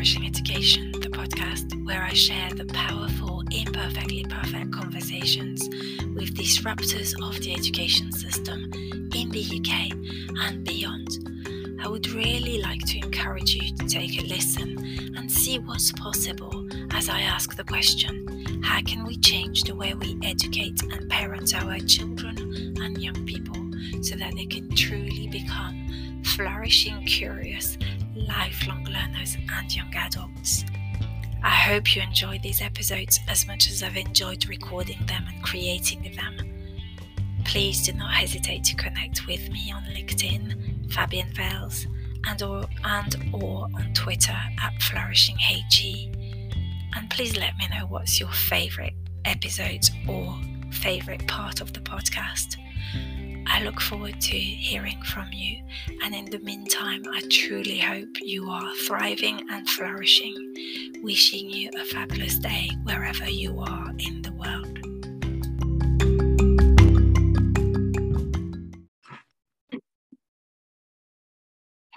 Flourishing Education, the podcast where I share the powerful, imperfectly perfect conversations with disruptors of the education system in the UK and beyond. I would really like to encourage you to take a listen and see what's possible as I ask the question how can we change the way we educate and parent our children and young people so that they can truly become flourishing, curious, lifelong learners and young adults? I hope you enjoyed these episodes as much as I've enjoyed recording them and creating them. Please do not hesitate to connect with me on LinkedIn, Fabienne Vailes, and or and or on Twitter at flourishingHG. And please let me know what's your favorite episodes or favorite part of the podcast. I look forward to hearing from you, and in the meantime, I truly hope you are thriving and flourishing. Wishing you a fabulous day wherever you are in the world.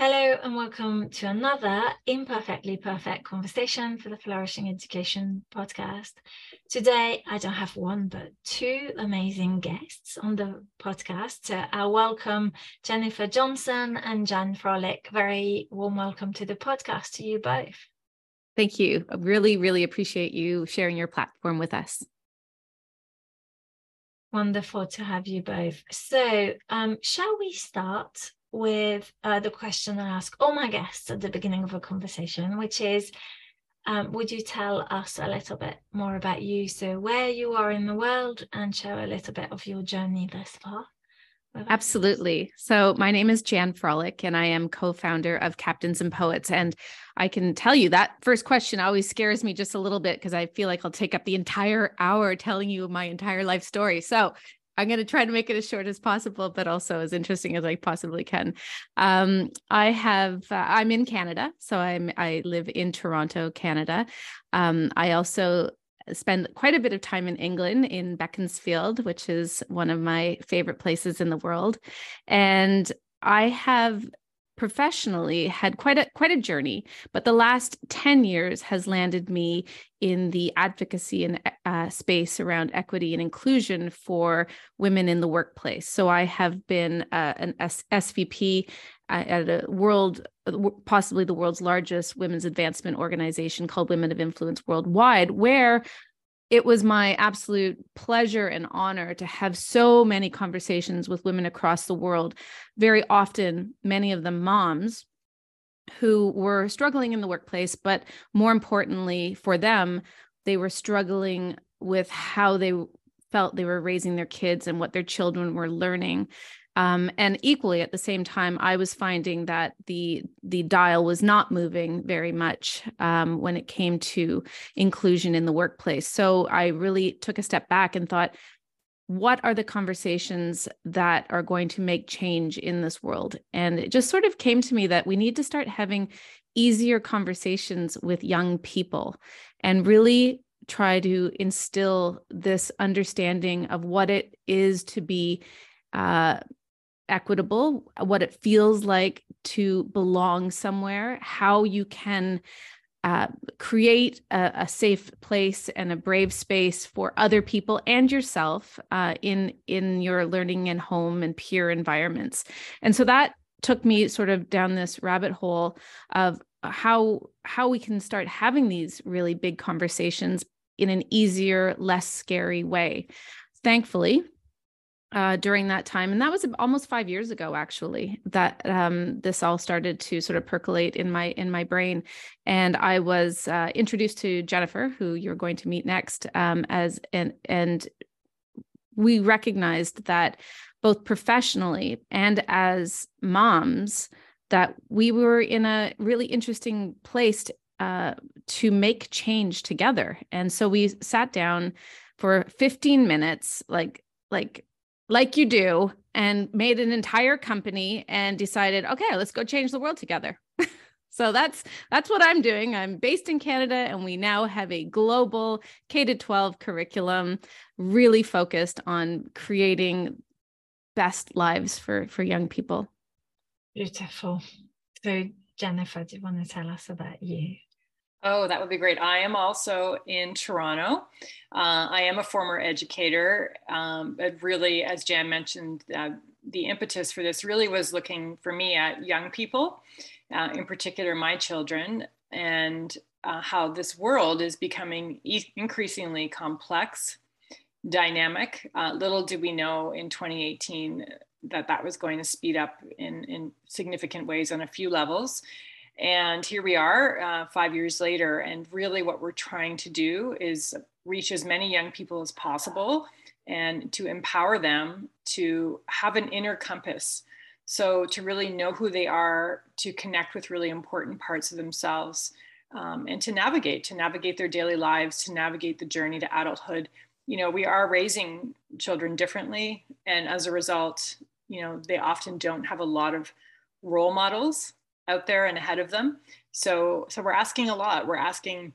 Hello, and welcome to another Imperfectly Perfect conversation for the Flourishing Education podcast. Today, I don't have one, but two amazing guests on the podcast. So I welcome Jennifer Johnson and Jan Frolic. Very warm welcome to the podcast to you both. Thank you. I really, really appreciate you sharing your platform with us. Wonderful to have you both. So, um, shall we start with uh, the question I ask all my guests at the beginning of a conversation, which is um, Would you tell us a little bit more about you? So, where you are in the world and share a little bit of your journey thus far. Absolutely. So, my name is Jan Frolic, and I am co founder of Captains and Poets. And I can tell you that first question always scares me just a little bit because I feel like I'll take up the entire hour telling you my entire life story. So, I'm going to try to make it as short as possible, but also as interesting as I possibly can. Um, I have, uh, I'm in Canada, so I'm, I live in Toronto, Canada. Um, I also spend quite a bit of time in England, in Beaconsfield, which is one of my favorite places in the world. And I have professionally had quite a quite a journey but the last 10 years has landed me in the advocacy and uh, space around equity and inclusion for women in the workplace. So i have been uh, an S- svp at a world possibly the world's largest women's advancement organization called women of influence worldwide where it was my absolute pleasure and honor to have so many conversations with women across the world, very often, many of them moms who were struggling in the workplace, but more importantly for them, they were struggling with how they felt they were raising their kids and what their children were learning um, and equally at the same time i was finding that the the dial was not moving very much um, when it came to inclusion in the workplace. So i really took a step back and thought what are the conversations that are going to make change in this world? And it just sort of came to me that we need to start having easier conversations with young people and really try to instill this understanding of what it is to be uh, equitable, what it feels like to belong somewhere, how you can uh, create a, a, safe place and a brave space for other people and yourself uh, in in your learning and home and peer environments. And so that took me sort of down this rabbit hole of how how we can start having these really big conversations in an easier, less scary way. Thankfully, uh, during that time, and that was almost five years ago, actually, that um, this all started to sort of percolate in my in my brain, and I was uh, introduced to Jennifer, who you're going to meet next, um, as and and we recognized that both professionally and as moms that we were in a really interesting place to, uh, to make change together, and so we sat down for 15 minutes, like like like you do and made an entire company and decided okay let's go change the world together. So that's that's what i'm doing. I'm based in canada and we now have a global k to 12 curriculum really focused on creating best lives for for young people. Beautiful. So jennifer do you want to tell us about you Oh, that would be great. I am also in Toronto. Uh, I am a former educator, um, but really, as Jan mentioned, uh, the impetus for this really was looking for me at young people, uh, in particular my children, and uh, how this world is becoming e- increasingly complex, dynamic. Uh, little did we know in 2018 that that was going to speed up in, in significant ways on a few levels. And here we are uh, five years later. And really, what we're trying to do is reach as many young people as possible and to empower them to have an inner compass. So, to really know who they are, to connect with really important parts of themselves, um, and to navigate, to navigate their daily lives, to navigate the journey to adulthood. You know, we are raising children differently. And as a result, you know, they often don't have a lot of role models out there and ahead of them. So, so we're asking a lot. We're asking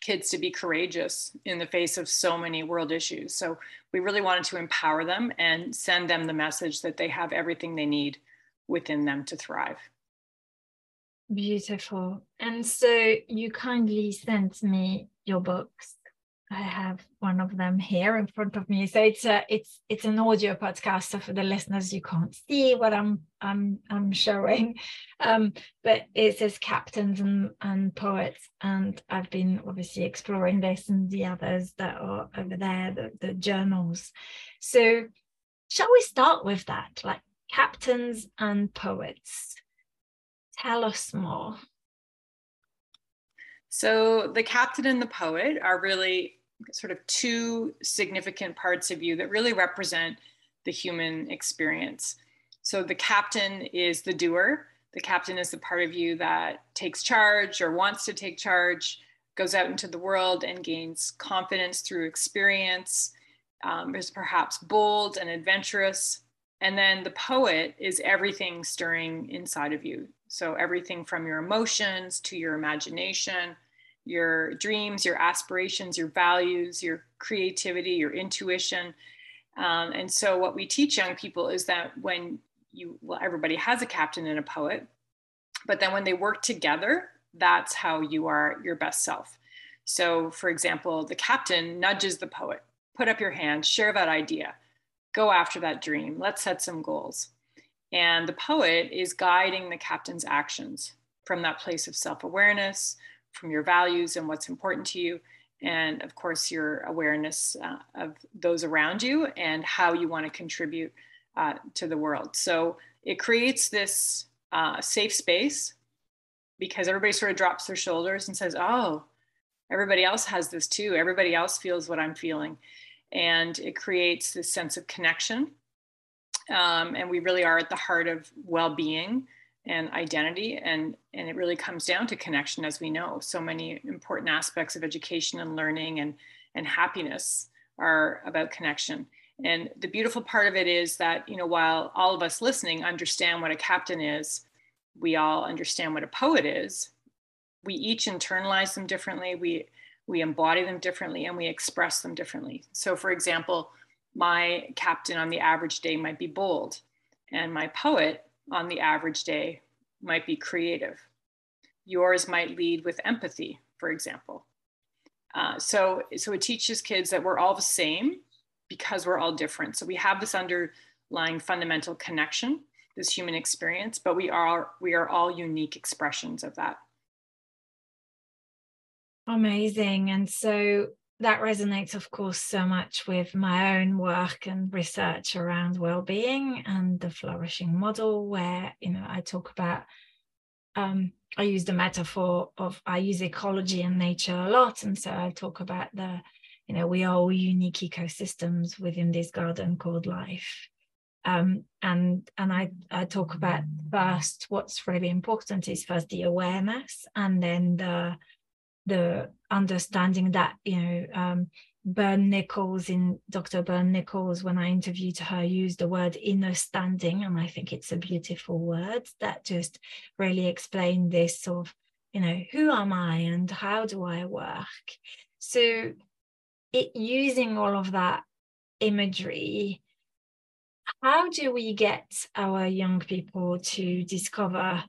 kids to be courageous in the face of so many world issues. So we really wanted to empower them and send them the message that they have everything they need within them to thrive. Beautiful. And so you kindly sent me your books I have one of them here in front of me. So it's a it's it's an audio podcast. So for the listeners, you can't see what I'm I'm I'm showing, um, but it says captains and and poets, and I've been obviously exploring this and the others that are over there, the the journals. So shall we start with that, like captains and poets? Tell us more. So the captain and the poet are really sort of two significant parts of you that really represent the human experience. So the captain is the doer. The captain is the part of you that takes charge or wants to take charge, goes out into the world and gains confidence through experience, um, is perhaps bold and adventurous. And then the poet is everything stirring inside of you. So everything from your emotions to your imagination, your dreams, your aspirations, your values, your creativity, your intuition. Um, and so, what we teach young people is that when you, well, everybody has a captain and a poet, but then when they work together, that's how you are your best self. So, for example, the captain nudges the poet put up your hand, share that idea, go after that dream, let's set some goals. And the poet is guiding the captain's actions from that place of self awareness, from your values and what's important to you. And of course your awareness uh, of those around you and how you want to contribute uh, to the world. So it creates this uh, safe space because everybody sort of drops their shoulders and says oh everybody else has this too. Everybody else feels what i'm feeling. And it creates this sense of connection. Um, and we really are at the heart of well-being and identity and and it really comes down to connection as we know. So many important aspects of education and learning and and happiness are about connection. And the beautiful part of it is that you know while all of us listening understand what a captain is we all understand what a poet is we each internalize them differently we we embody them differently and we express them differently. So for example my captain on the average day might be bold and my poet on the average day might be creative. Yours might lead with empathy, for example. Uh, so, so it teaches kids that we're all the same because we're all different. So we have this underlying fundamental connection, this human experience, but we are we are all unique expressions of that. Amazing. And so that resonates, of course, so much with my own work and research around well-being and the flourishing model, where you know I talk about. Um, I use the metaphor of I use ecology and nature a lot, and so I talk about the, you know, we are all unique ecosystems within this garden called life. Um, and and I, I talk about first what's really important is first the awareness and then the the understanding that you know um, Byrne Nichols in Dr. Byrne Nichols when I interviewed her used the word inner standing and I think it's a beautiful word that just really explained this sort of you know who am I and how do I work so it using all of that imagery how do we get our young people to discover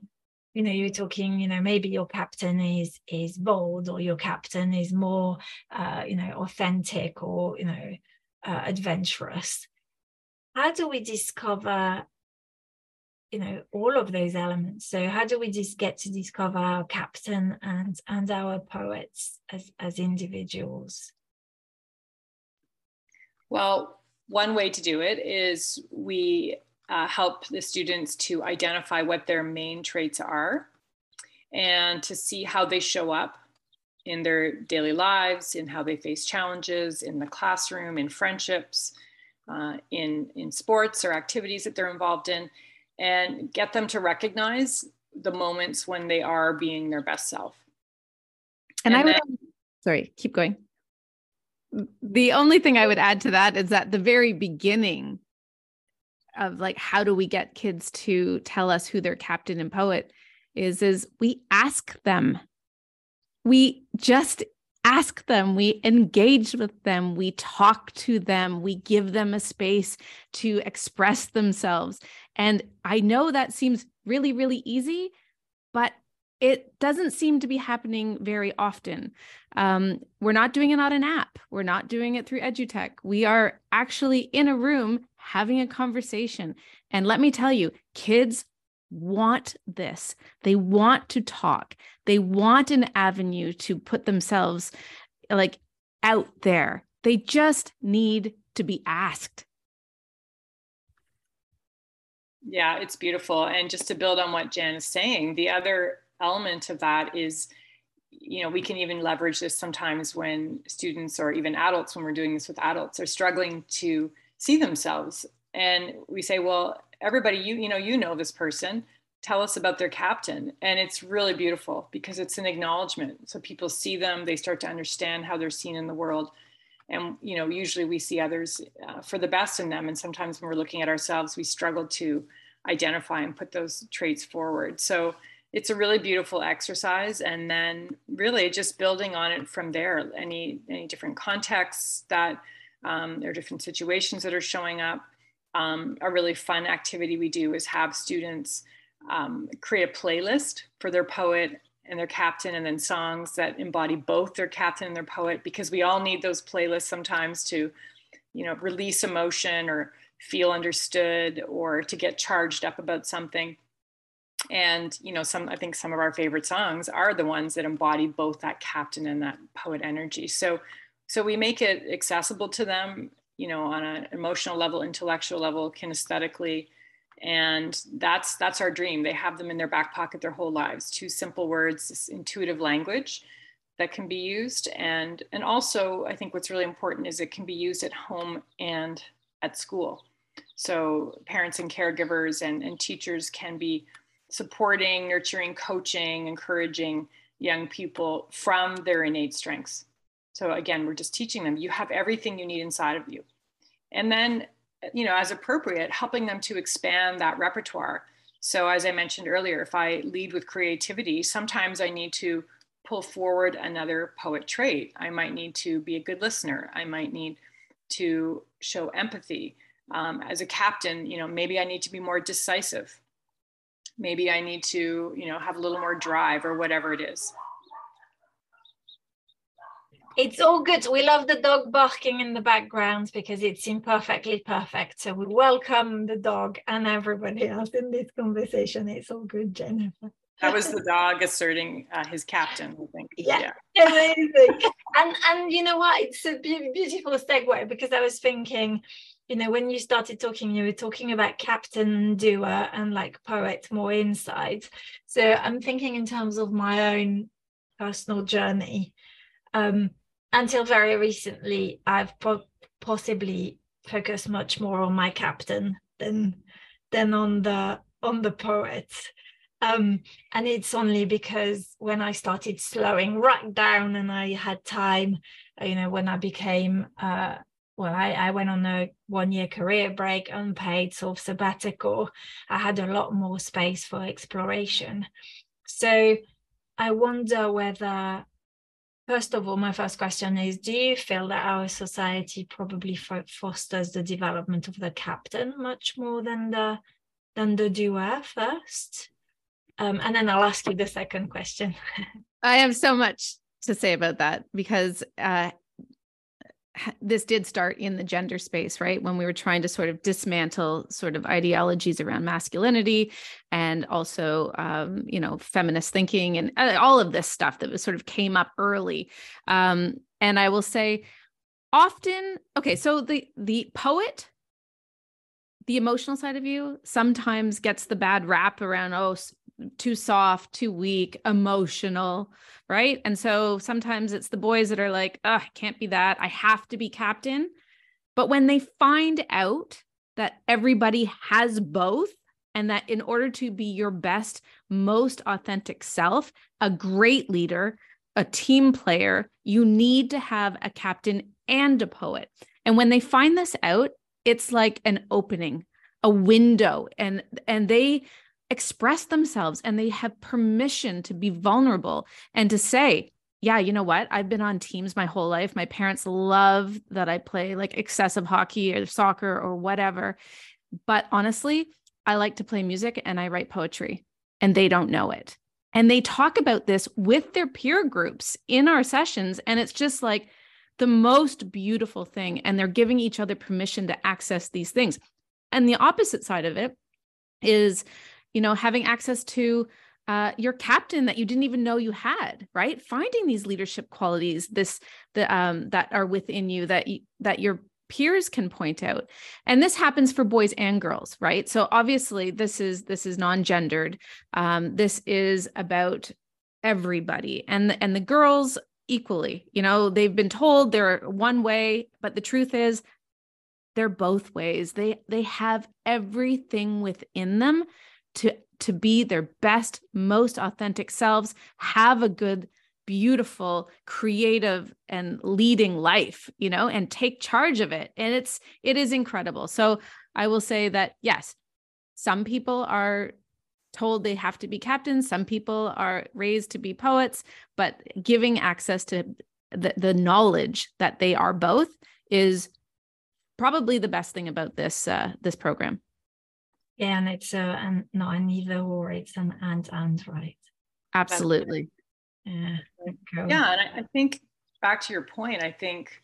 you know you're talking you know maybe your captain is is bold or your captain is more uh, you know authentic or you know uh, adventurous. How do we discover you know all of those elements? So how do we just get to discover our captain and and our poets as as individuals? Well one way to do it is we uh, help the students to identify what their main traits are and to see how they show up in their daily lives, in how they face challenges in the classroom, in friendships, uh, in, in sports or activities that they're involved in, and get them to recognize the moments when they are being their best self. And, and I would, sorry, keep going. The only thing I would add to that is that the very beginning of like how do we get kids to tell us who their captain and poet is is we ask them. We just ask them. We engage with them. We talk to them. We give them a space to express themselves. And i know that seems really really easy but it doesn't seem to be happening very often. Um, we're not doing it on an app. We're not doing it through EduTech. We are actually in a room having a conversation. And let me tell you, kids want this. They want to talk. They want an avenue to put themselves like out there. They just need to be asked. Yeah, it's beautiful. And just to build on what Jan is saying, the other element of that is you know we can even leverage this sometimes when students or even adults when we're doing this with adults are struggling to see themselves. And we say well everybody you you know you know this person. Tell us about their captain. And it's really beautiful because it's an acknowledgement. So people see them they start to understand how they're seen in the world. And you know usually we see others uh, for the best in them. And sometimes when we're looking at ourselves we struggle to identify and put those traits forward. So it's a really beautiful exercise and then really just building on it from there any any different contexts that um, there are different situations that are showing up. Um, a really fun activity we do is have students um, create a playlist for their poet and their captain and then songs that embody both their captain and their poet because we all need those playlists sometimes to you know release emotion or feel understood or to get charged up about something and you know some i think some of our favorite songs are the ones that embody both that captain and that poet energy. So so we make it accessible to them you know on an emotional level intellectual level kinesthetically. And that's that's our dream. They have them in their back pocket their whole lives. Two simple words intuitive language that can be used. And and also i think what's really important is it can be used at home and at school. So parents and caregivers and, and teachers can be supporting, nurturing, coaching, encouraging young people from their innate strengths. So again, we're just teaching them you have everything you need inside of you. And then, you know, as appropriate, helping them to expand that repertoire. So as I mentioned earlier, if I lead with creativity, sometimes I need to pull forward another poet trait. I might need to be a good listener. I might need to show empathy. Um, as a captain, you know, maybe I need to be more decisive maybe I need to, you know, have a little more drive or whatever it is. It's all good. We love the dog barking in the background because it's imperfectly perfect. So we welcome the dog and everybody else in this conversation. It's all good, Jennifer. That was the dog asserting uh, his captain, I think. Yeah, yeah. amazing. and and you know what? It's a beautiful segue because I was thinking you know when you started talking you were talking about captain doer and like poet more inside so i'm thinking in terms of my own personal journey. Um, until very recently i've po- possibly focused much more on my captain than than on the on the poet. Um, and it's only because when i started slowing right down and i had time you know when i became uh, well, I, I went on a one year career break, unpaid sort of sabbatical. I had a lot more space for exploration. So I wonder whether, first of all, my first question is Do you feel that our society probably fosters the development of the captain much more than the than the doer first? Um, and then I'll ask you the second question. I have so much to say about that because uh, this did start in the gender space, right? When we were trying to sort of dismantle sort of ideologies around masculinity and also, um, you know, feminist thinking and uh, all of this stuff that was sort of came up early. Um, and I will say, often, okay, so the the poet, the emotional side of you sometimes gets the bad rap around oh too soft, too weak, emotional, right? And so sometimes it's the boys that are like, oh, I can't be that. I have to be captain. But when they find out that everybody has both, and that in order to be your best, most authentic self, a great leader, a team player, you need to have a captain and a poet. And when they find this out, it's like an opening, a window, and and they express themselves and they have permission to be vulnerable and to say, yeah, you know what? I've been on teams my whole life. My parents love that I play like excessive hockey or soccer or whatever. But honestly, I like to play music and I write poetry, and they don't know it. And they talk about this with their peer groups in our sessions. And it's just like the most beautiful thing. And they're giving each other permission to access these things. And the opposite side of it is you know having access to uh, your captain that you didn't even know you had right? Finding these leadership qualities this the um that are within you that you, that your peers can point out. And this happens for boys and girls right? So obviously this is this is non-gendered. Um, this is about everybody and the, and the girls equally. You know they've been told they're one way but the truth is they're both ways. They they have everything within them to to be their best most authentic selves have a good beautiful creative and leading life you know and take charge of it. And it's it is incredible. So i will say that yes some people are told they have to be captains. Some people are raised to be poets but giving access to the, the knowledge that they are both is probably the best thing about this uh, this program yeah, and it's a and not an either or, it's an and and right. Absolutely. Uh, yeah. Yeah, and I, I think back to your point, I think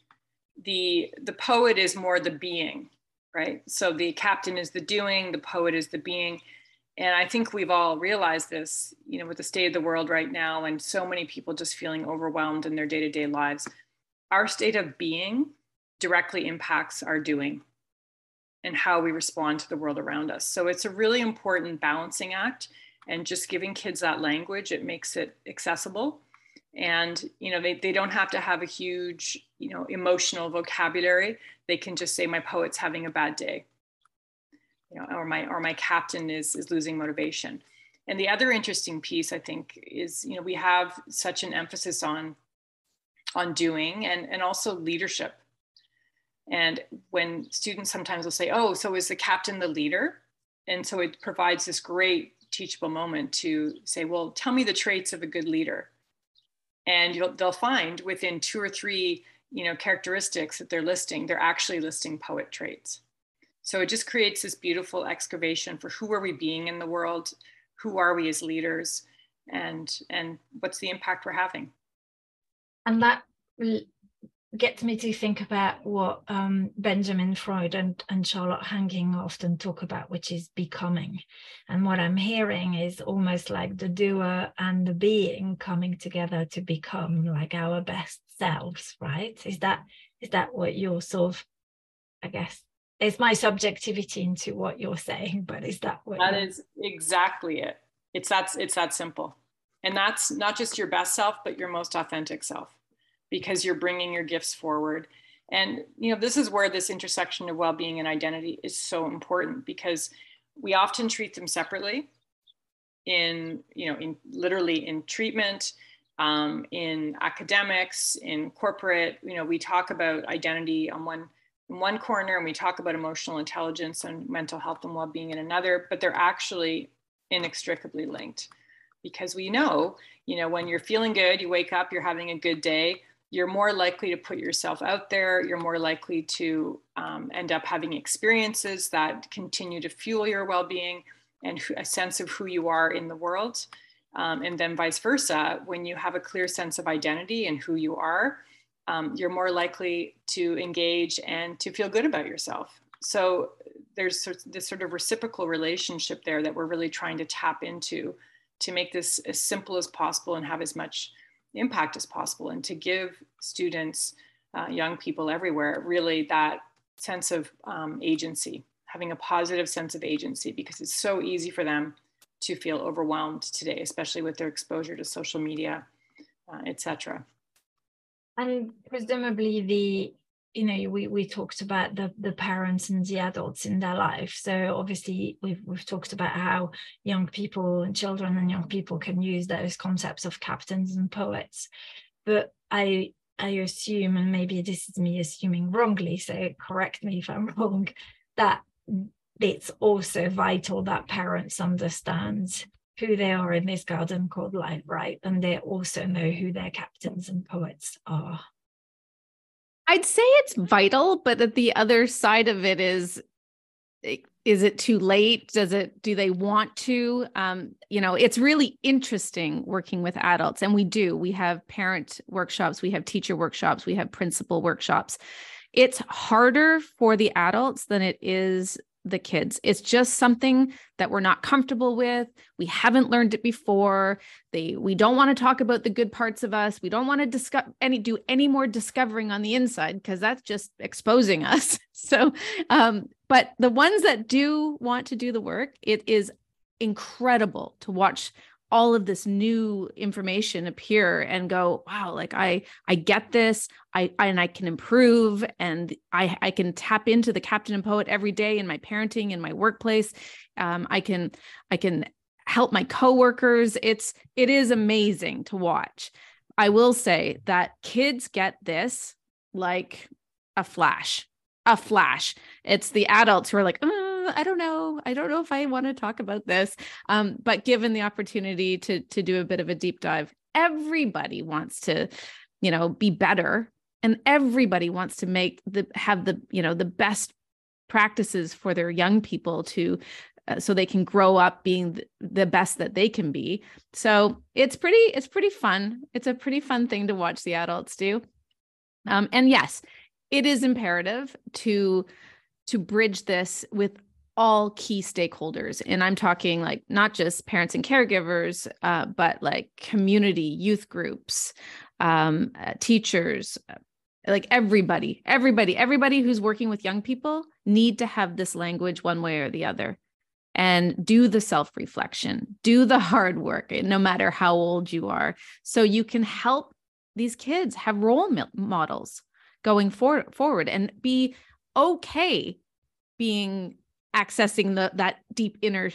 the the poet is more the being, right? So the captain is the doing, the poet is the being. And I think we've all realized this, you know, with the state of the world right now and so many people just feeling overwhelmed in their day-to-day lives. Our state of being directly impacts our doing and how we respond to the world around us. So it's a really important balancing act and just giving kids that language, it makes it accessible. And, you know, they, they don't have to have a huge, you know, emotional vocabulary. They can just say, my poet's having a bad day, you know, or my, or my captain is, is losing motivation. And the other interesting piece, I think, is, you know, we have such an emphasis on, on doing and, and also leadership and when students sometimes will say, oh, so is the captain the leader? And so it provides this great teachable moment to say, well, tell me the traits of a good leader. And they'll find within two or three you know, characteristics that they're listing, they're actually listing poet traits. So it just creates this beautiful excavation for who are we being in the world? Who are we as leaders? And, and what's the impact we're having? And that gets me to think about what um, Benjamin Freud and, and Charlotte Hanking often talk about, which is becoming. And what I'm hearing is almost like the doer and the being coming together to become like our best selves, right? Is that is that what you're sort of, I guess, it's my subjectivity into what you're saying, but is that what that is exactly it. It's that it's that simple. And that's not just your best self, but your most authentic self because you're bringing your gifts forward. And you know, this is where this intersection of well-being and identity is so important because we often treat them separately in, you know, in literally in treatment, um, in academics, in corporate, you know, we talk about identity on one in one corner and we talk about emotional intelligence and mental health and well-being in another, but they're actually inextricably linked because we know, you know, when you're feeling good, you wake up, you're having a good day, you're more likely to put yourself out there. You're more likely to um, end up having experiences that continue to fuel your well being. and a sense of who you are in the world. Um, and then vice versa, when you have a clear sense of identity and who you are, um, you're more likely to engage and to feel good about yourself. So there's this sort of reciprocal relationship there that we're really trying to tap into to make this as simple as possible and have as much impact as possible and to give students, uh, young people everywhere, really that sense of um, agency, having a positive sense of agency because it's so easy for them to feel overwhelmed today, especially with their exposure to social media, uh, etc. And presumably the you know we we talked about the the parents and the adults in their life. So obviously we've we've talked about how young people and children and young people can use those concepts of captains and poets. But i i assume and maybe this is me assuming wrongly so correct me if i'm wrong that it's also vital that parents understand who they are in this garden called life right? And they also know who their captains and poets are I'd say it's vital, but that the other side of it is is it too late? Does it do they want to? Um, you know it's really interesting working with adults and we do. We have parent workshops we have teacher workshops we have principal workshops. It's harder for the adults than it is the kids. It's just something that we're not comfortable with. We haven't learned it before. They we don't want to talk about the good parts of us. We don't want to discuss any do any more discovering on the inside because that's just exposing us. So um but the ones that do want to do the work, it is incredible to watch all of this new information appear and go wow like i i get this. I, I and i can improve and i i can tap into the captain and poet every day in my parenting in my workplace. Um, i can i can help my coworkers. It's it is amazing to watch. I will say that kids get this like a flash a flash. It's the adults who are like oh, I don't know. I don't know if I want to talk about this. Um, but given the opportunity to to do a bit of a deep dive, everybody wants to, you know, be better, and everybody wants to make the have the you know the best practices for their young people to uh, so they can grow up being the best that they can be so it's pretty it's pretty fun it's a pretty fun thing to watch the adults do um, and yes it is imperative to to bridge this with all key stakeholders and i'm talking like not just parents and caregivers uh, but like community youth groups um, uh, teachers uh, like everybody everybody everybody who's working with young people need to have this language one way or the other and do the self reflection do the hard work no matter how old you are so you can help these kids have role models going for- forward and be okay being accessing the that deep inner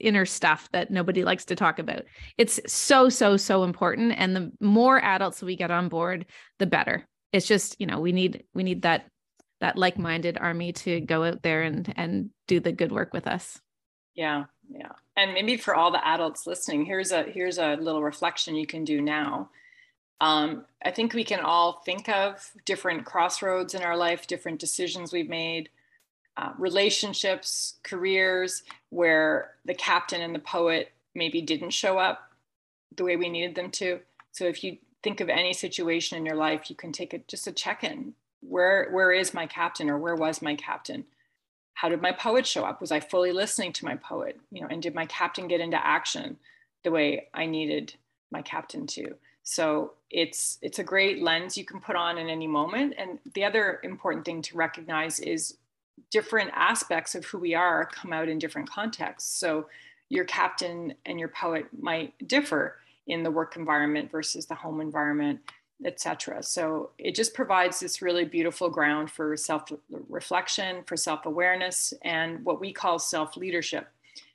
inner stuff that nobody likes to talk about. It's so so so important and the more adults we get on board the better. It's just, you know, we need we need that that like-minded army to go out there and and do the good work with us. Yeah. Yeah. And maybe for all the adults listening, here's a here's a little reflection you can do now. Um, I think we can all think of different crossroads in our life, different decisions we've made, uh, relationships, careers where the captain and the poet maybe didn't show up the way we needed them to. So if you think of any situation in your life, you can take a, just a check in. Where, where is my captain or where was my captain? How did my poet show up? Was I fully listening to my poet? You know, and did my captain get into action the way I needed my captain to? So it's it's a great lens you can put on in any moment. And the other important thing to recognize is different aspects of who we are come out in different contexts. So your captain and your poet might differ in the work environment versus the home environment, etc. So it just provides this really beautiful ground for self-reflection, for self-awareness, and what we call self-leadership.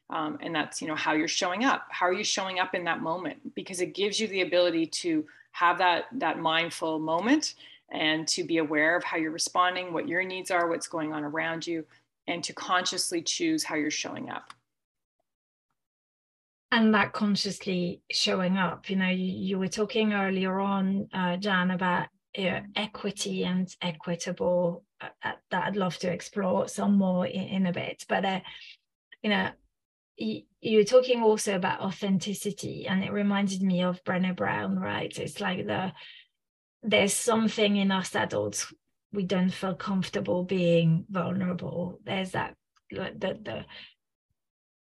Um, and that's you know how you're showing up. How are you showing up in that moment? Because it gives you the ability to have that that mindful moment and to be aware of how you're responding, what your needs are, what's going on around you, and to consciously choose how you're showing up. And that consciously showing up, you know, you, you were talking earlier on, uh, Jan, about you know, equity and equitable. Uh, uh, that I'd love to explore some more in, in a bit. But, uh, you know, you're talking also about authenticity and it reminded me of Brené Brown right it's like the there's something in us adults we don't feel comfortable being vulnerable. There's that like the the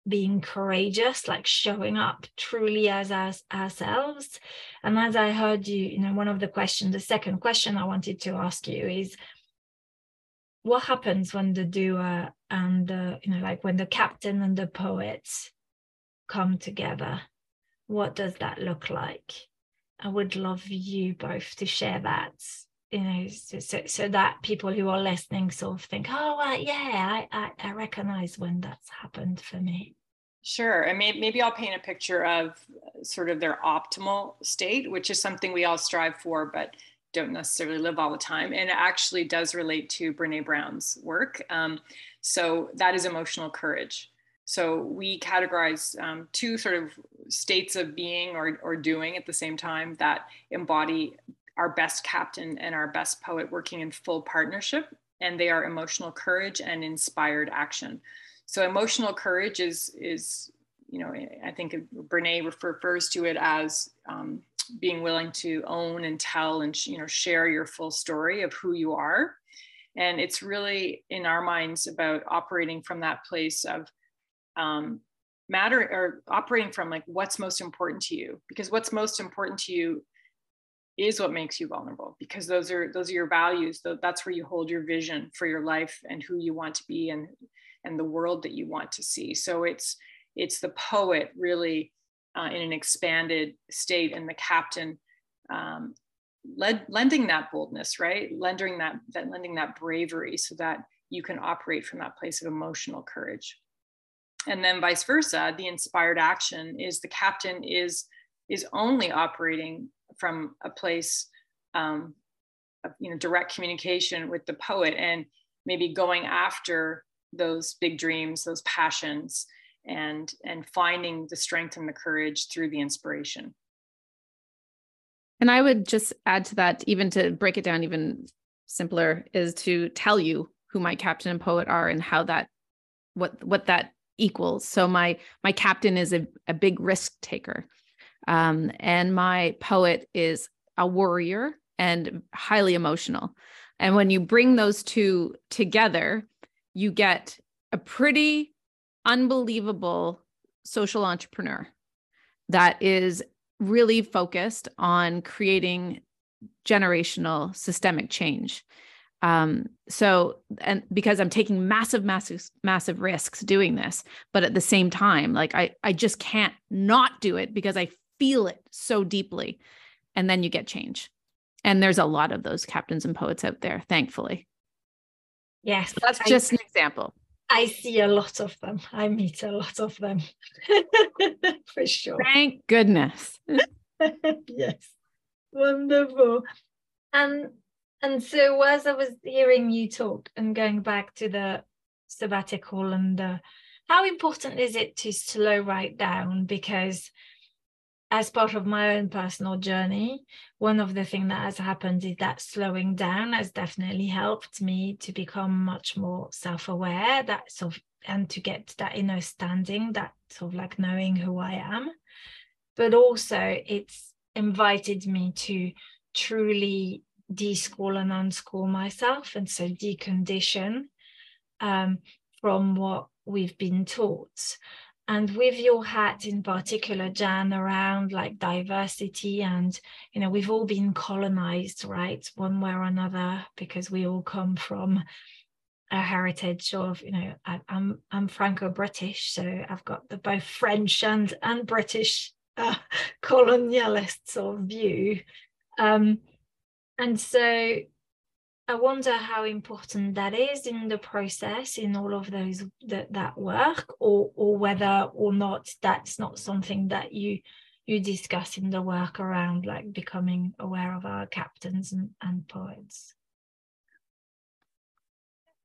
being courageous like showing up truly as us ourselves. And as i heard you you know one of the questions the second question i wanted to ask you is what happens when the doer and the you know like when the captain and the poet come together? What does that look like i would love you both to share that you know so, so, so that people who are listening sort of think oh well, yeah I, I, I recognize when that's happened for me Sure. And maybe, maybe I'll paint a picture of sort of their optimal state, which is something we all strive for, but don't necessarily live all the time. And it actually does relate to Brene Brown's work. Um, so that is emotional courage. So we categorize um, two sort of states of being or, or doing at the same time that embody our best captain and our best poet working in full partnership. And they are emotional courage and inspired action. So emotional courage is, is you know, I think Brene refers to it as um, being willing to own and tell and you know share your full story of who you are and it's really in our minds about operating from that place of um, matter or operating from like what's most important to you because what's most important to you is what makes you vulnerable because those are those are your values that's where you hold your vision for your life and who you want to be and and the world that you want to see. So it's it's the poet really uh, in an expanded state and the captain um, led, lending that boldness right? Lending that, that lending that bravery so that you can operate from that place of emotional courage and then vice versa the inspired action is the captain is is only operating from a place um, of you know direct communication with the poet and maybe going after those big dreams those passions and and finding the strength and the courage through the inspiration. And i would just add to that even to break it down even simpler is to tell you who my captain and poet are and how that what what that equals. So my my captain is a, a big risk taker. Um, and my poet is a warrior and highly emotional. And when you bring those two together you get a pretty unbelievable social entrepreneur that is really focused on creating generational systemic change. Um, so, and because I'm taking massive, massive, massive risks doing this, but at the same time, like I, I just can't not do it because I feel it so deeply. And then you get change. And there's a lot of those captains and poets out there, thankfully. Yes. So that's just I, an example. I see a lot of them. I meet a lot of them for sure. Thank goodness. yes. Wonderful. And and so as I was hearing you talk and going back to the sabbatical and the, how important is it to slow right down? Because as part of my own personal journey, one of the things that has happened is that slowing down has definitely helped me to become much more self-aware, that sort of, and to get that inner standing, that sort of like knowing who I am. But also it's invited me to truly deschool and unschool myself and so decondition um, from what we've been taught. And with your hat in particular jan around like diversity and you know we've all been colonized right one way or another because we all come from a heritage of you know I, am I'm, I'm franco-british so i've got the both french and and british uh, colonialist sort of view. Um and so I wonder how important that is in the process in all of those that that work, or or whether or not that's not something that you you discuss in the work around like becoming aware of our captains and, and poets.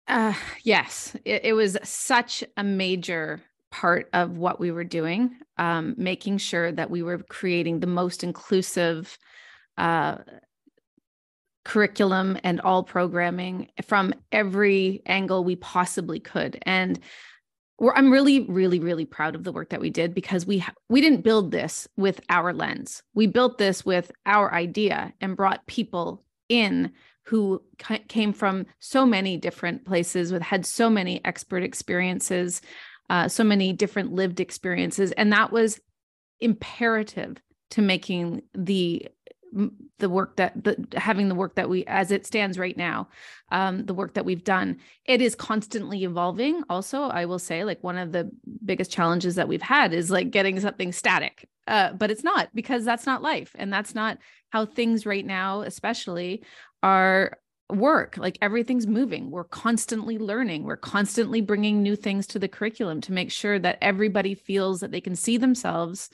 Uh, yes, it, it was such a major part of what we were doing, um, making sure that we were creating the most inclusive uh, curriculum and all programming from every angle we possibly could. And I'm really, really, really proud of the work that we did because we we didn't build this with our lens. We built this with our idea and brought people in who came from so many different places with had so many expert experiences, uh, so many different lived experiences, and that was imperative to making the the work that the having the work that we as it stands right now um the work that we've done it is constantly evolving. Also i will say like one of the biggest challenges that we've had is like getting something static. Uh but it's not because that's not life and that's not how things right now especially are work. Like everything's moving. We're constantly learning. We're constantly bringing new things to the curriculum to make sure that everybody feels that they can see themselves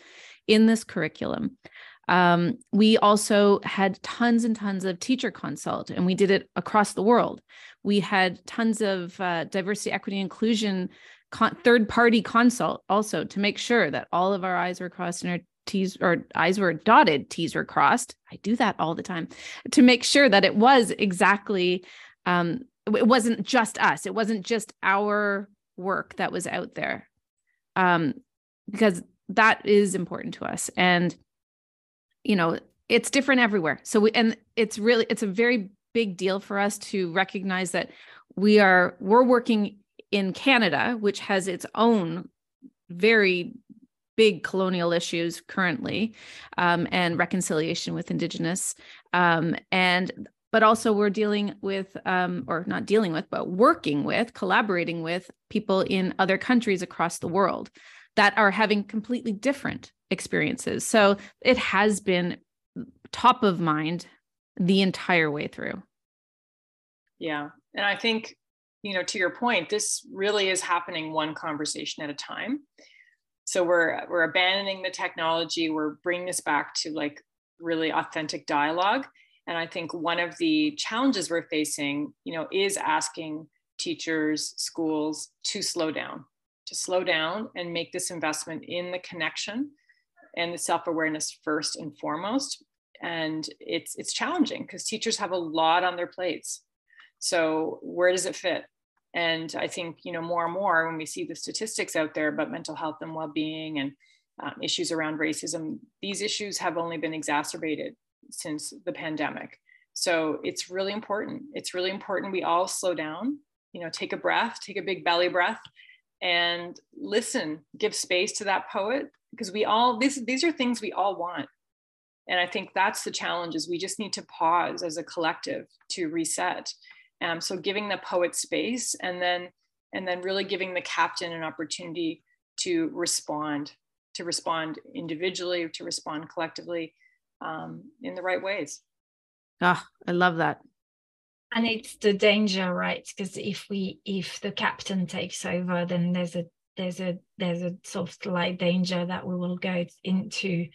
in this curriculum um, we also had tons and tons of teacher consult, and we did it across the world. We had tons of uh, diversity, equity, inclusion con- third party consult also to make sure that all of our I's were crossed and our T's or I's were dotted, T's were crossed. I do that all the time to make sure that it was exactly, um, it wasn't just us, it wasn't just our work that was out there. Um, because that is important to us. And you know it's different everywhere. So we and it's really it's a very big deal for us to recognize that we are we're working in canada which has its own very big colonial issues currently um, and reconciliation with indigenous. Um, and but also we're dealing with um, or not dealing with but working with collaborating with people in other countries across the world that are having completely different experiences. So it has been top of mind the entire way through. Yeah. And I think, you know, to your point, this really is happening one conversation at a time. So we're we're abandoning the technology, we're bringing this back to like really authentic dialogue. And I think one of the challenges we're facing, you know, is asking teachers, schools to slow down, to slow down and make this investment in the connection and the self-awareness first and foremost. And it's it's challenging because teachers have a lot on their plates. So where does it fit? And i think you know more and more when we see the statistics out there about mental health and well-being and um, issues around racism these issues have only been exacerbated since the pandemic. So it's really important. It's really important we all slow down you know take a breath take a big belly breath and listen give space to that poet because we all these these are things we all want. And i think that's the challenge is we just need to pause as a collective to reset. Um, so giving the poet space and then and then really giving the captain an opportunity to respond to respond individually to respond collectively um, in the right ways. Ah i love that. And it's the danger right? Because if we if the captain takes over then there's a there's a there's a sort of slight danger that we will go into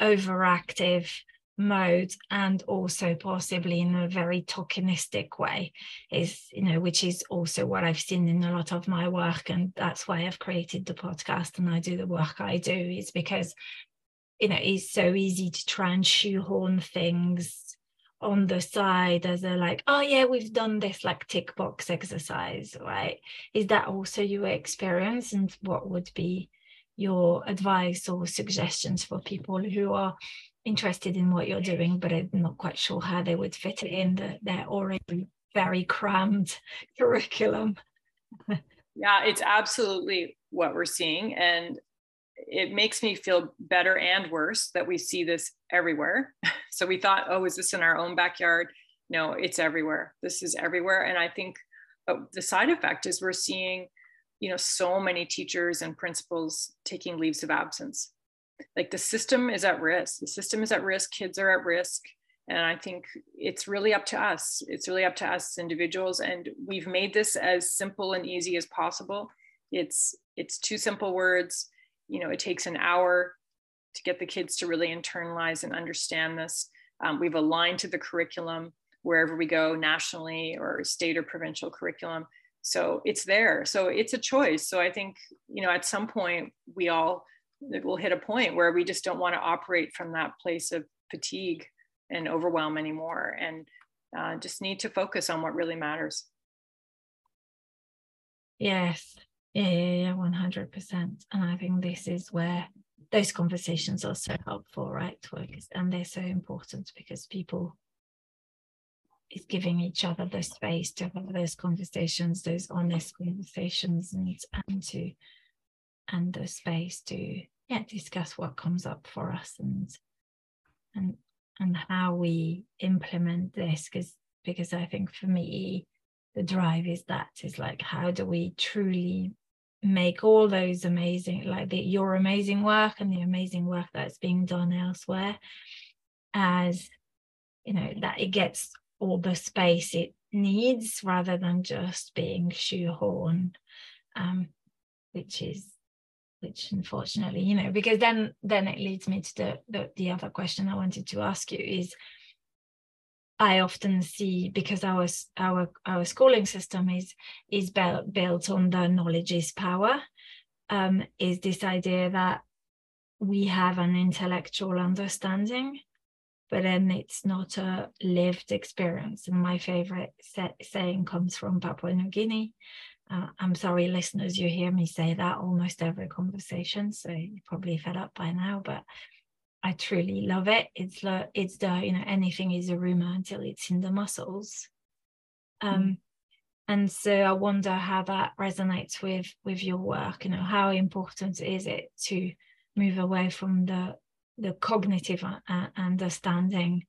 overactive mode and also possibly in a very tokenistic way is you know which is also what i've seen in a lot of my work. And that's why i've created the podcast and i do the work i do is because you know it's so easy to try and shoehorn things on the side as a like oh yeah we've done this like tick box exercise right? Is that also your experience? And what would be your advice or suggestions for people who are interested in what you're doing but are not quite sure how they would fit it in the, their already very crammed curriculum? Yeah it's absolutely what we're seeing. And it makes me feel better and worse that we see this everywhere. So we thought, oh, is this in our own backyard? No, it's everywhere. This is everywhere. And I think oh, the side effect is we're seeing, you know, so many teachers and principals taking leaves of absence. Like the system is at risk. The system is at risk. Kids are at risk. And I think it's really up to us. It's really up to us individuals. And we've made this as simple and easy as possible. It's it's two simple words you know, it takes an hour to get the kids to really internalize and understand this. Um, we've aligned to the curriculum wherever we go nationally or state or provincial curriculum. So it's there. So it's a choice. So I think, you know, at some point we all will hit a point where we just don't want to operate from that place of fatigue and overwhelm anymore and uh, just need to focus on what really matters. Yes, Yeah, yeah, yeah, one hundred percent. And I think this is where those conversations are so helpful, right? And they're so important because people is giving each other the space to have those conversations, those honest conversations, and and to and the space to yeah discuss what comes up for us and and and how we implement this because because I think for me the drive is that is like how do we truly make all those amazing like the, your amazing work and the amazing work that's being done elsewhere as you know that it gets all the space it needs rather than just being shoehorned um, which is which unfortunately you know because then then it leads me to the, the the other question i wanted to ask you is i often see because our our our schooling system is is built built on the knowledge is power um, is this idea that we have an intellectual understanding but then it's not a lived experience. And my favorite saying comes from Papua New Guinea. Uh, I'm sorry, listeners, you hear me say that almost every conversation, so you're probably fed up by now, but I truly love it. It's the, it's the, you know, anything is a rumor until it's in the muscles. Um, mm. And so I wonder how that resonates with with your work. You know, how important is it to move away from the the cognitive uh, understanding,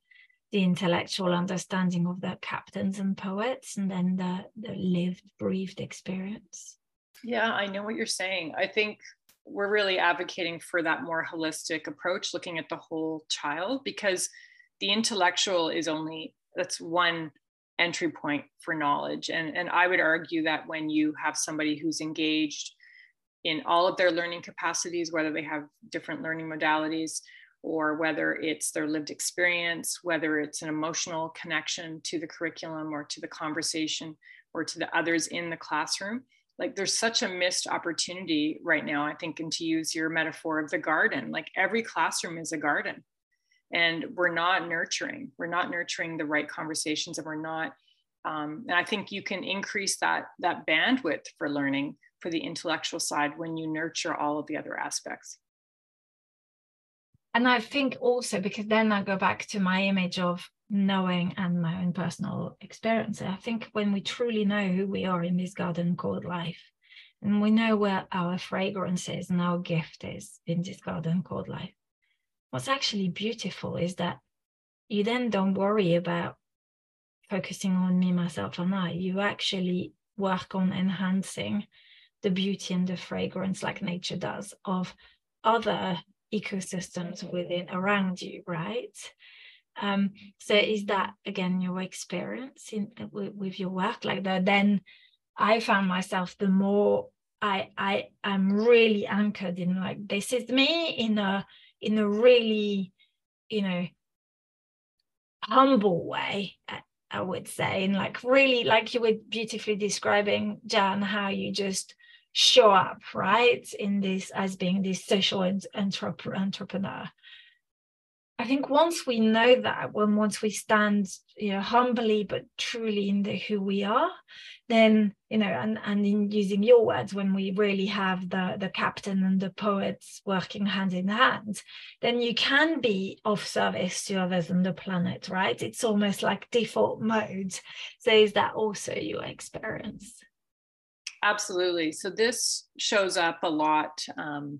the intellectual understanding of the captains and poets, and then the, the lived, breathed experience. Yeah, I know what you're saying. I think we're really advocating for that more holistic approach, looking at the whole child, because the intellectual is only that's one entry point for knowledge. And, and I would argue that when you have somebody who's engaged in all of their learning capacities, whether they have different learning modalities or whether it's their lived experience, whether it's an emotional connection to the curriculum or to the conversation or to the others in the classroom. Like there's such a missed opportunity right now, I think, and to use your metaphor of the garden, like every classroom is a garden. And we're not nurturing, we're not nurturing the right conversations, and we're not um, and I think you can increase that that bandwidth for learning for the intellectual side when you nurture all of the other aspects. And I think also because then I go back to my image of knowing and my own personal experience. I think when we truly know who we are in this garden called life, and we know where our fragrance is and our gift is in this garden called life, what's actually beautiful is that you then don't worry about focusing on me, myself, and I. You actually work on enhancing the beauty and the fragrance like nature does of other ecosystems within around you right um so is that again your experience in with, with your work? Like that then i found myself the more i i i'm really anchored in like this is me in a in a really you know humble way I would say, and like really, like you were beautifully describing, Jan, how you just show up right in this as being this social entrepreneur i think once we know that when once we stand you know humbly but truly in the who we are then you know and and in using your words when we really have the the captain and the poets working hand in hand then you can be of service to others on the planet right? It's almost like default mode. So is that also your experience? Absolutely. So this shows up a lot um,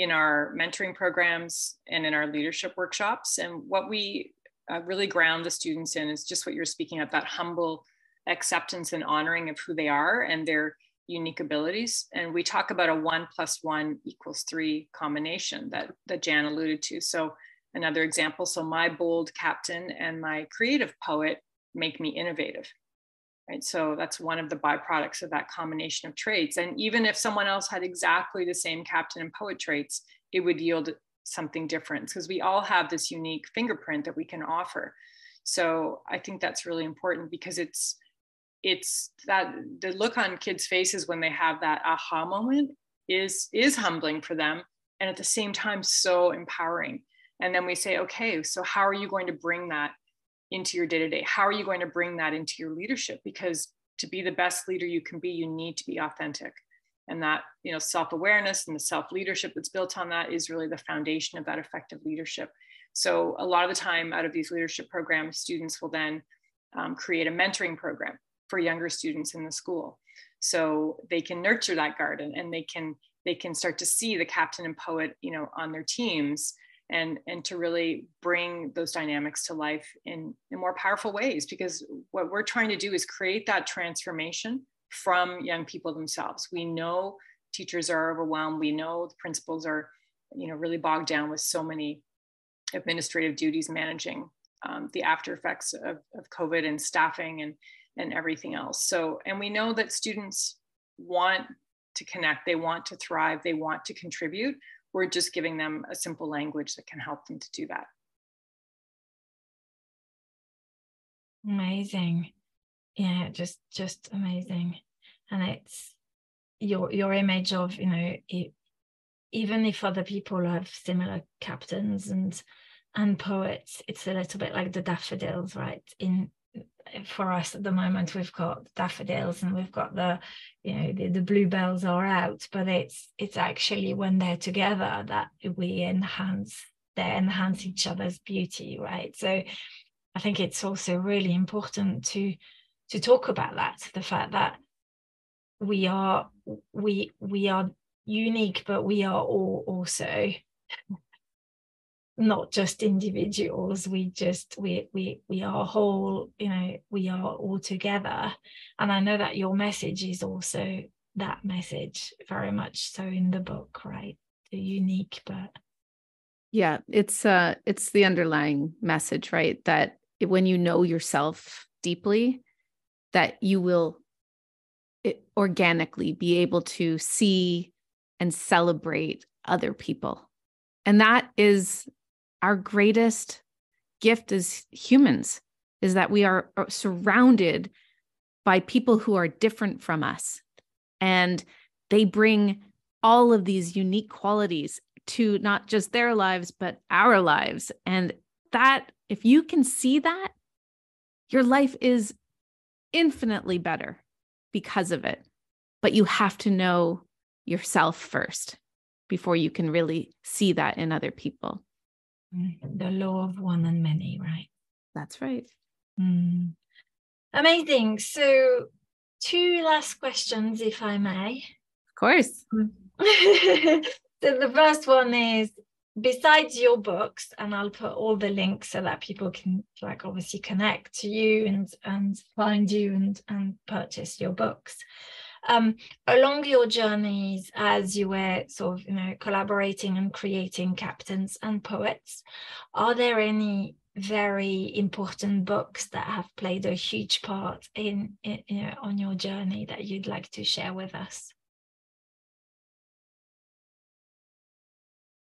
in our mentoring programs and in our leadership workshops. And what we uh, really ground the students in is just what you're speaking of that humble acceptance and honoring of who they are and their unique abilities. And we talk about a one plus one equals three combination that, that Jan alluded to. So another example, so my bold captain and my creative poet make me innovative right? So that's one of the byproducts of that combination of traits. And even if someone else had exactly the same captain and poet traits, it would yield something different because we all have this unique fingerprint that we can offer. So I think that's really important because it's it's that the look on kids' faces when they have that aha moment is is humbling for them and at the same time so empowering. And then we say, okay, so how are you going to bring that into your day to day? How are you going to bring that into your leadership? Because to be the best leader you can be, you need to be authentic. and that you know self-awareness and the self-leadership that's built on that is really the foundation of that effective leadership so a lot of the time out of these leadership programs students will then um, create a mentoring program for younger students in the school so they can nurture that garden and they can they can start to see the captain and poet you know on their teams and and to really bring those dynamics to life in in more powerful ways because what we're trying to do is create that transformation from young people themselves. We know teachers are overwhelmed. We know the principals are you know really bogged down with so many administrative duties managing um, the after effects of, of covid and staffing and and everything else. So and we know that students want to connect. They want to thrive. They want to contribute we're just giving them a simple language that can help them to do that. Amazing. Yeah, just just amazing. And it's your your image of, you know, it, even if other people have similar captains and and poets, it's a little bit like the daffodils, right? In for us at the moment we've got daffodils and we've got the you know the, the bluebells are out but it's it's actually when they're together that we enhance they enhance each other's beauty right? So i think it's also really important to to talk about that the fact that we are we we are unique but we are all also not just individuals we just we we we are whole you know we are all together. And i know that your message is also that message very much so in the book right? The unique but yeah it's uh it's the underlying message right? That when you know yourself deeply that you will organically be able to see and celebrate other people. And that is our greatest gift as humans is that we are uh, surrounded by people who are different from us. And they bring all of these unique qualities to not just their lives but our lives. And that if you can see that your life is infinitely better because of it. But you have to know yourself first before you can really see that in other people the law of one and many, right? That's right. Mm. Amazing. So, two last questions, if I may. Of course. so, the first one is besides your books, and I'll put all the links so that people can, like, obviously connect to you and and find you and and purchase your books um, along your journeys as you were sort of you know collaborating and creating captains and poets are there any very important books that have played a huge part in, in you know, on your journey that you'd like to share with us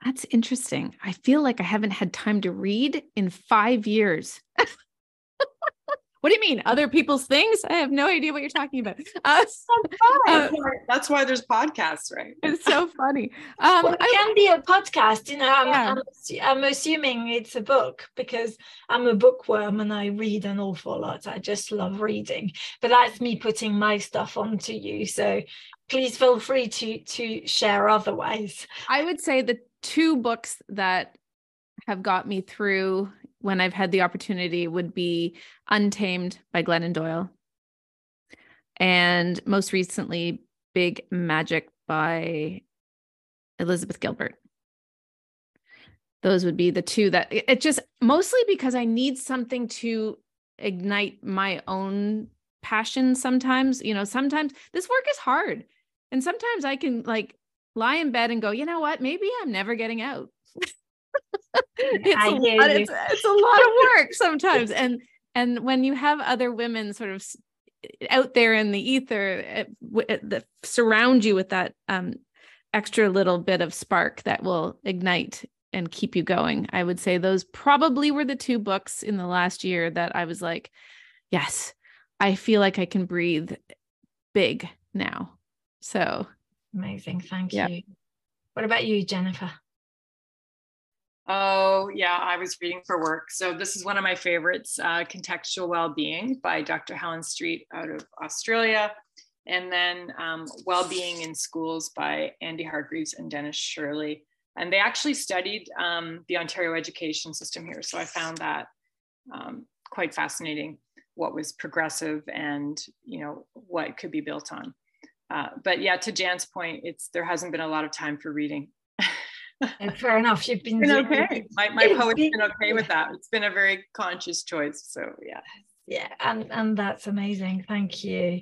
That's interesting. I feel like I haven't had time to read in five years. What do you mean? Other people's things? I have no idea what you're talking about. Uh, uh, That's why there's podcasts, right? It's so funny. Um, well, it can be a podcast. You know, I'm, yeah. I'm, I'm, assuming it's a book because I'm a bookworm and I read an awful lot. I just love reading, but that's me putting my stuff onto you. So please feel free to to share otherwise. I would say the two books that have got me through when I've had the opportunity would be Untamed by Glennon Doyle. And most recently, Big Magic by Elizabeth Gilbert. Those would be the two that it just mostly because I need something to ignite my own passion sometimes. You know, sometimes this work is hard. And sometimes I can like lie in bed and go, you know what? Maybe I'm never getting out. it's, a lot, it's, it's a lot of work sometimes. And and when you have other women sort of out there in the ether that surround you with that um, extra little bit of spark that will ignite and keep you going. I would say those probably were the two books in the last year that I was like, yes, I feel like I can breathe big now. So amazing. Thank yeah. you. What about you, Jennifer? Oh, yeah, I was reading for work. So, this is one of my favorites uh, Contextual Wellbeing by Dr. Helen Street out of Australia. and then um, Well-Being in Schools by Andy Hargreaves and Dennis Shirley. And they actually studied um, the Ontario education system here. So I found that um, quite fascinating, what was progressive and, you know, what could be built on. Uh, but yeah, to Jan's point, it's there hasn't been a lot of time for reading. Fair enough. You've been, been okay. My, my poet's been okay with that. It's been a very conscious choice. So yeah. Yeah, and, and that's amazing. Thank you.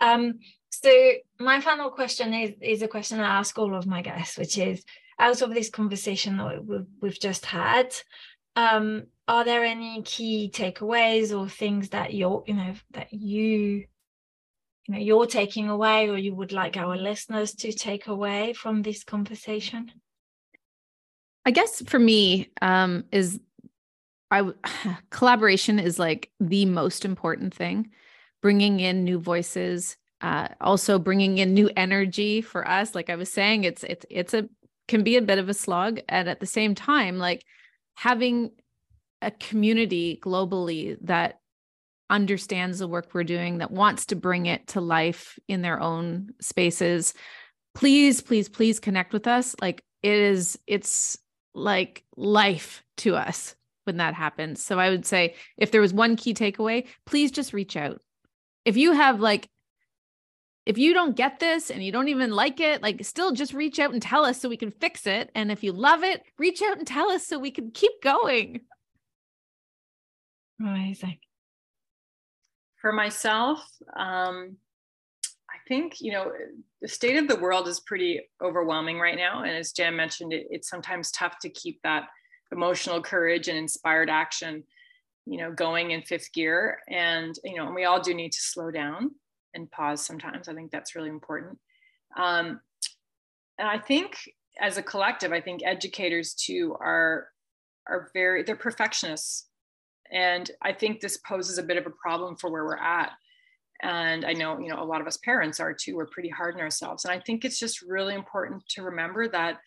Um, so my final question is is a question I ask all of my guests, which is out of this conversation that we've, we've just had, um, are there any key takeaways or things that you're, you know, that you, you know, you're taking away or you would like our listeners to take away from this conversation? I guess for me, um, is I collaboration is like the most important thing. Bringing in new voices uh, also bringing in new energy for us. Like i was saying it's it's it's a can be a bit of a slog. And at the same time like having a community globally that understands the work we're doing that wants to bring it to life in their own spaces. Please please please connect with us. Like it is it's like life to us when that happens. So i would say if there was one key takeaway please just reach out. If you have like if you don't get this and you don't even like it like still just reach out and tell us so we can fix it. And if you love it reach out and tell us so we can keep going. Amazing. For myself um i think you know the state of the world is pretty overwhelming right now. And as jan mentioned it, it's sometimes tough to keep that emotional courage and inspired action you know going in fifth gear. And you know and we all do need to slow down and pause sometimes. I think that's really important. Um, and i think as a collective i think educators too are are very they're perfectionists. And i think this poses a bit of a problem for where we're at and i know you know a lot of us parents are too we're pretty hard on ourselves and i think it's just really important to remember that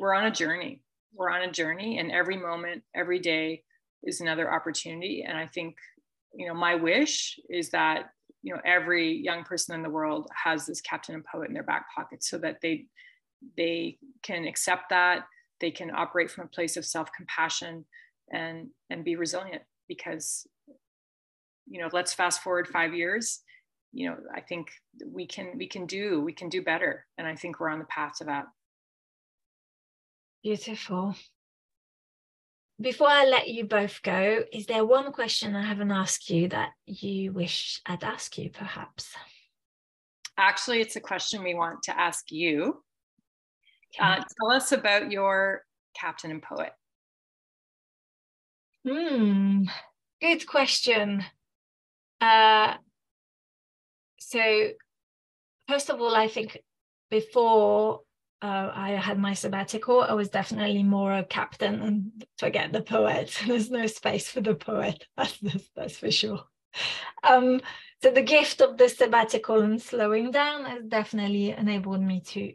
we're on a journey we're on a journey and every moment every day is another opportunity. And I think, you know, my wish is that, you know, every young person in the world has this captain and poet in their back pocket so that they they can accept that, they can operate from a place of self-compassion and and be resilient because you know, let's fast forward five years you know i think we can we can do we can do better and i think we're on the path to that beautiful before I let you both go, is there one question I haven't asked you that you wish I'd ask you, perhaps? Actually, it's a question we want to ask you. Okay. Uh, tell us about your captain and poet. Hmm, good question. Uh, so, first of all, I think before uh, I had my sabbatical, I was definitely more a captain and forget the poet. There's no space for the poet, that's, that's, that's for sure. Um, so the gift of the sabbatical and slowing down has definitely enabled me to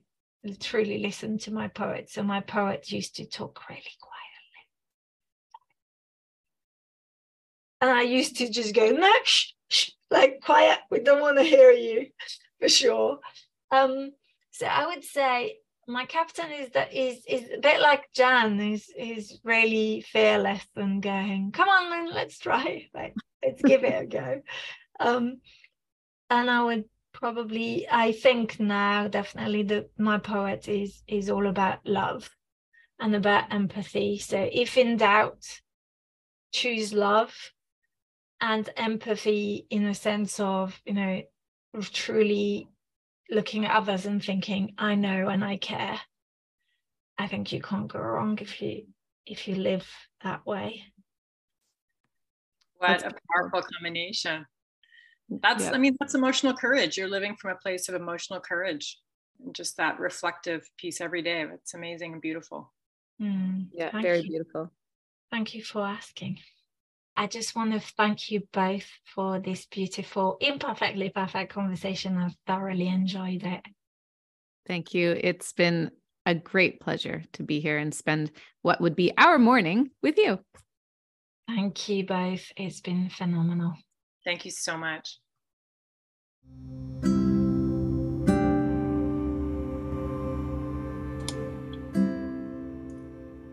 truly listen to my poet. So my poet used to talk really quietly. And I used to just go, no, shh, like quiet, we don't want to hear you, for sure. Um, so I would say my captain is that is is a bit like Jan, is is really fearless and going, come on then, let's try, like, let's give it a go. Um, and I would probably, I think now definitely that my poet is is all about love and about empathy. So if in doubt, choose love and empathy in a sense of you know of truly looking at others and thinking i know and i care. I think you can't go wrong if you if you live that way. What that's a powerful combination. That's yeah. i mean that's emotional courage. You're living from a place of emotional courage and just that reflective piece every day. It's amazing and beautiful. Mm, yeah very you. beautiful. Thank you for asking I just want to thank you both for this beautiful, imperfectly perfect conversation. I've thoroughly enjoyed it. Thank you. It's been a great pleasure to be here and spend what would be our morning with you. Thank you both. It's been phenomenal. Thank you so much.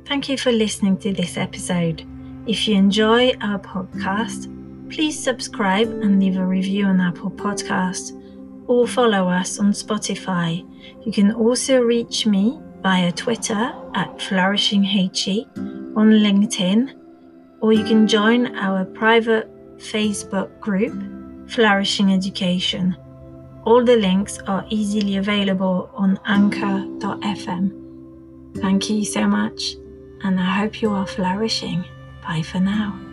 Thank you for listening to this episode. If you enjoy our podcast, please subscribe and leave a review on Apple Podcast or follow us on Spotify. You can also reach me via Twitter at FlourishingHE, on LinkedIn, or you can join our private Facebook group, Flourishing Education. All the links are easily available on anchor.fm. Thank you so much, and I hope you are flourishing. Bye for now.